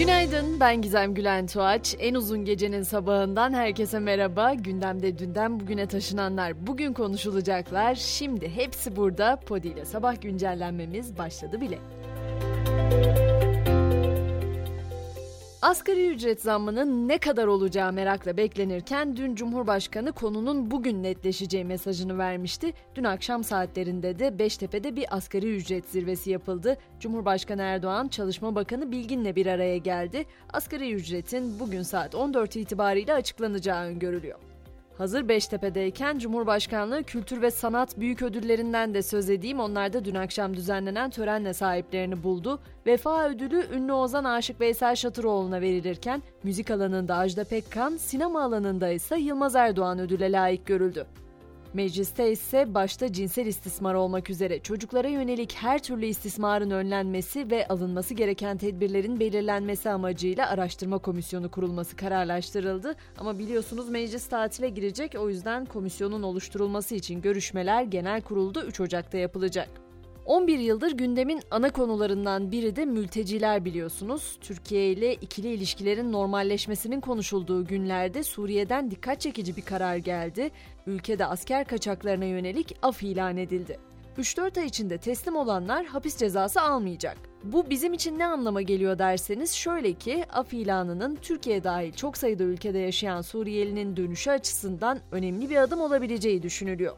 Günaydın, ben Gizem Gülen Tuğaç. En uzun gecenin sabahından herkese merhaba. Gündemde dünden bugüne taşınanlar, bugün konuşulacaklar. Şimdi hepsi burada. Podi ile sabah güncellenmemiz başladı bile. Asgari ücret zammının ne kadar olacağı merakla beklenirken dün Cumhurbaşkanı konunun bugün netleşeceği mesajını vermişti. Dün akşam saatlerinde de Beştepe'de bir asgari ücret zirvesi yapıldı. Cumhurbaşkanı Erdoğan, Çalışma Bakanı Bilgin'le bir araya geldi. Asgari ücretin bugün saat 14 itibariyle açıklanacağı öngörülüyor. Hazır Beştepe'deyken Cumhurbaşkanlığı Kültür ve Sanat Büyük Ödüllerinden de söz edeyim. Onlar da dün akşam düzenlenen törenle sahiplerini buldu. Vefa ödülü ünlü ozan Aşık Veysel Şatıroğlu'na verilirken müzik alanında Ajda Pekkan, sinema alanında ise Yılmaz Erdoğan ödüle layık görüldü. Mecliste ise başta cinsel istismar olmak üzere çocuklara yönelik her türlü istismarın önlenmesi ve alınması gereken tedbirlerin belirlenmesi amacıyla araştırma komisyonu kurulması kararlaştırıldı. Ama biliyorsunuz meclis tatile girecek o yüzden komisyonun oluşturulması için görüşmeler genel kurulda 3 Ocak'ta yapılacak. 11 yıldır gündemin ana konularından biri de mülteciler biliyorsunuz. Türkiye ile ikili ilişkilerin normalleşmesinin konuşulduğu günlerde Suriye'den dikkat çekici bir karar geldi. Ülkede asker kaçaklarına yönelik af ilan edildi. 3-4 ay içinde teslim olanlar hapis cezası almayacak. Bu bizim için ne anlama geliyor derseniz şöyle ki af ilanının Türkiye dahil çok sayıda ülkede yaşayan Suriyelinin dönüşü açısından önemli bir adım olabileceği düşünülüyor.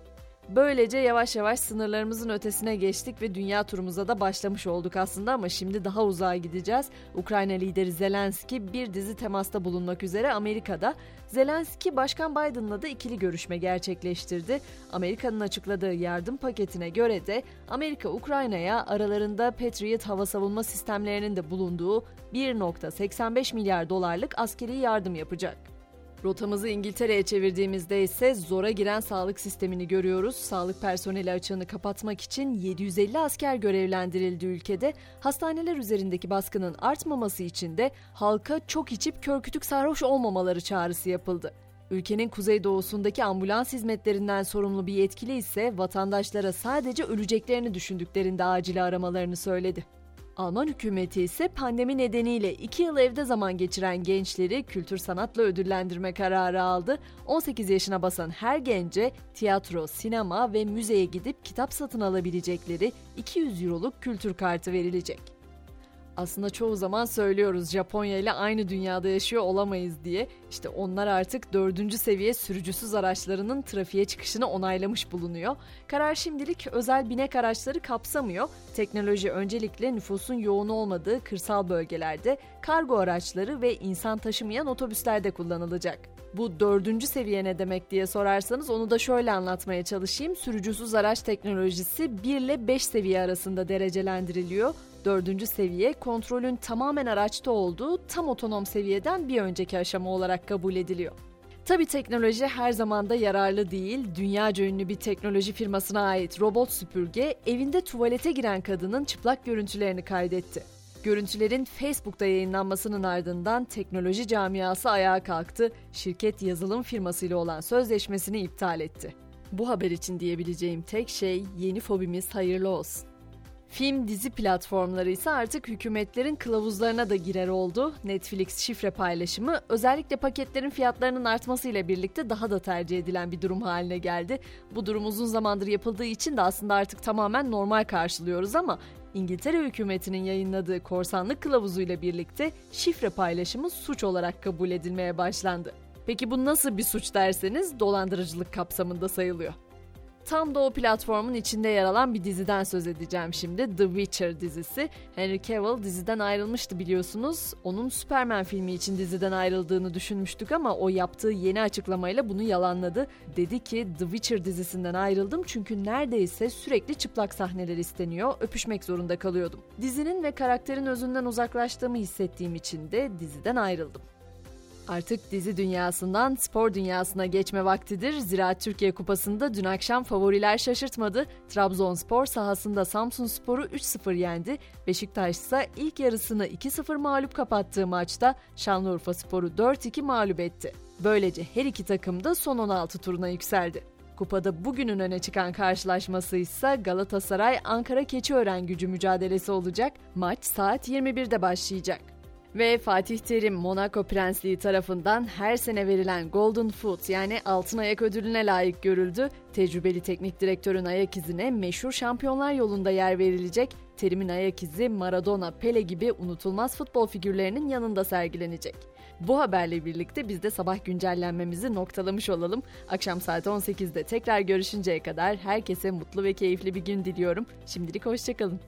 Böylece yavaş yavaş sınırlarımızın ötesine geçtik ve dünya turumuza da başlamış olduk aslında ama şimdi daha uzağa gideceğiz. Ukrayna lideri Zelenski bir dizi temasta bulunmak üzere Amerika'da. Zelenski Başkan Biden'la da ikili görüşme gerçekleştirdi. Amerika'nın açıkladığı yardım paketine göre de Amerika Ukrayna'ya aralarında Patriot hava savunma sistemlerinin de bulunduğu 1.85 milyar dolarlık askeri yardım yapacak. Rotamızı İngiltere'ye çevirdiğimizde ise zora giren sağlık sistemini görüyoruz. Sağlık personeli açığını kapatmak için 750 asker görevlendirildi ülkede. Hastaneler üzerindeki baskının artmaması için de halka çok içip körkütük sarhoş olmamaları çağrısı yapıldı. Ülkenin kuzeydoğusundaki ambulans hizmetlerinden sorumlu bir yetkili ise vatandaşlara sadece öleceklerini düşündüklerinde acil aramalarını söyledi. Alman hükümeti ise pandemi nedeniyle 2 yıl evde zaman geçiren gençleri kültür sanatla ödüllendirme kararı aldı. 18 yaşına basan her gence tiyatro, sinema ve müzeye gidip kitap satın alabilecekleri 200 euroluk kültür kartı verilecek. Aslında çoğu zaman söylüyoruz Japonya ile aynı dünyada yaşıyor olamayız diye. İşte onlar artık dördüncü seviye sürücüsüz araçlarının trafiğe çıkışını onaylamış bulunuyor. Karar şimdilik özel binek araçları kapsamıyor. Teknoloji öncelikle nüfusun yoğun olmadığı kırsal bölgelerde kargo araçları ve insan taşımayan otobüslerde kullanılacak. Bu dördüncü seviye ne demek diye sorarsanız onu da şöyle anlatmaya çalışayım. Sürücüsüz araç teknolojisi 1 ile 5 seviye arasında derecelendiriliyor. Dördüncü seviye kontrolün tamamen araçta olduğu tam otonom seviyeden bir önceki aşama olarak kabul ediliyor. Tabi teknoloji her zaman da yararlı değil. Dünyaca ünlü bir teknoloji firmasına ait robot süpürge evinde tuvalete giren kadının çıplak görüntülerini kaydetti. Görüntülerin Facebook'ta yayınlanmasının ardından teknoloji camiası ayağa kalktı. Şirket yazılım firmasıyla olan sözleşmesini iptal etti. Bu haber için diyebileceğim tek şey yeni fobimiz hayırlı olsun. Film dizi platformları ise artık hükümetlerin kılavuzlarına da girer oldu. Netflix şifre paylaşımı özellikle paketlerin fiyatlarının artmasıyla birlikte daha da tercih edilen bir durum haline geldi. Bu durum uzun zamandır yapıldığı için de aslında artık tamamen normal karşılıyoruz ama İngiltere hükümetinin yayınladığı korsanlık kılavuzuyla birlikte şifre paylaşımı suç olarak kabul edilmeye başlandı. Peki bu nasıl bir suç derseniz dolandırıcılık kapsamında sayılıyor. Tam da o platformun içinde yer alan bir diziden söz edeceğim şimdi. The Witcher dizisi. Henry Cavill diziden ayrılmıştı biliyorsunuz. Onun Superman filmi için diziden ayrıldığını düşünmüştük ama o yaptığı yeni açıklamayla bunu yalanladı. Dedi ki The Witcher dizisinden ayrıldım çünkü neredeyse sürekli çıplak sahneler isteniyor. Öpüşmek zorunda kalıyordum. Dizinin ve karakterin özünden uzaklaştığımı hissettiğim için de diziden ayrıldım. Artık dizi dünyasından spor dünyasına geçme vaktidir. Zira Türkiye Kupası'nda dün akşam favoriler şaşırtmadı. Trabzonspor sahasında Samsun Spor'u 3-0 yendi. Beşiktaş ise ilk yarısını 2-0 mağlup kapattığı maçta Şanlıurfa Spor'u 4-2 mağlup etti. Böylece her iki takım da son 16 turuna yükseldi. Kupada bugünün öne çıkan karşılaşması ise Galatasaray Ankara Keçiören gücü mücadelesi olacak. Maç saat 21'de başlayacak. Ve Fatih Terim Monaco Prensliği tarafından her sene verilen Golden Foot yani altın ayak ödülüne layık görüldü. Tecrübeli teknik direktörün ayak izine meşhur şampiyonlar yolunda yer verilecek. Terim'in ayak izi Maradona, Pele gibi unutulmaz futbol figürlerinin yanında sergilenecek. Bu haberle birlikte biz de sabah güncellenmemizi noktalamış olalım. Akşam saat 18'de tekrar görüşünceye kadar herkese mutlu ve keyifli bir gün diliyorum. Şimdilik hoşçakalın.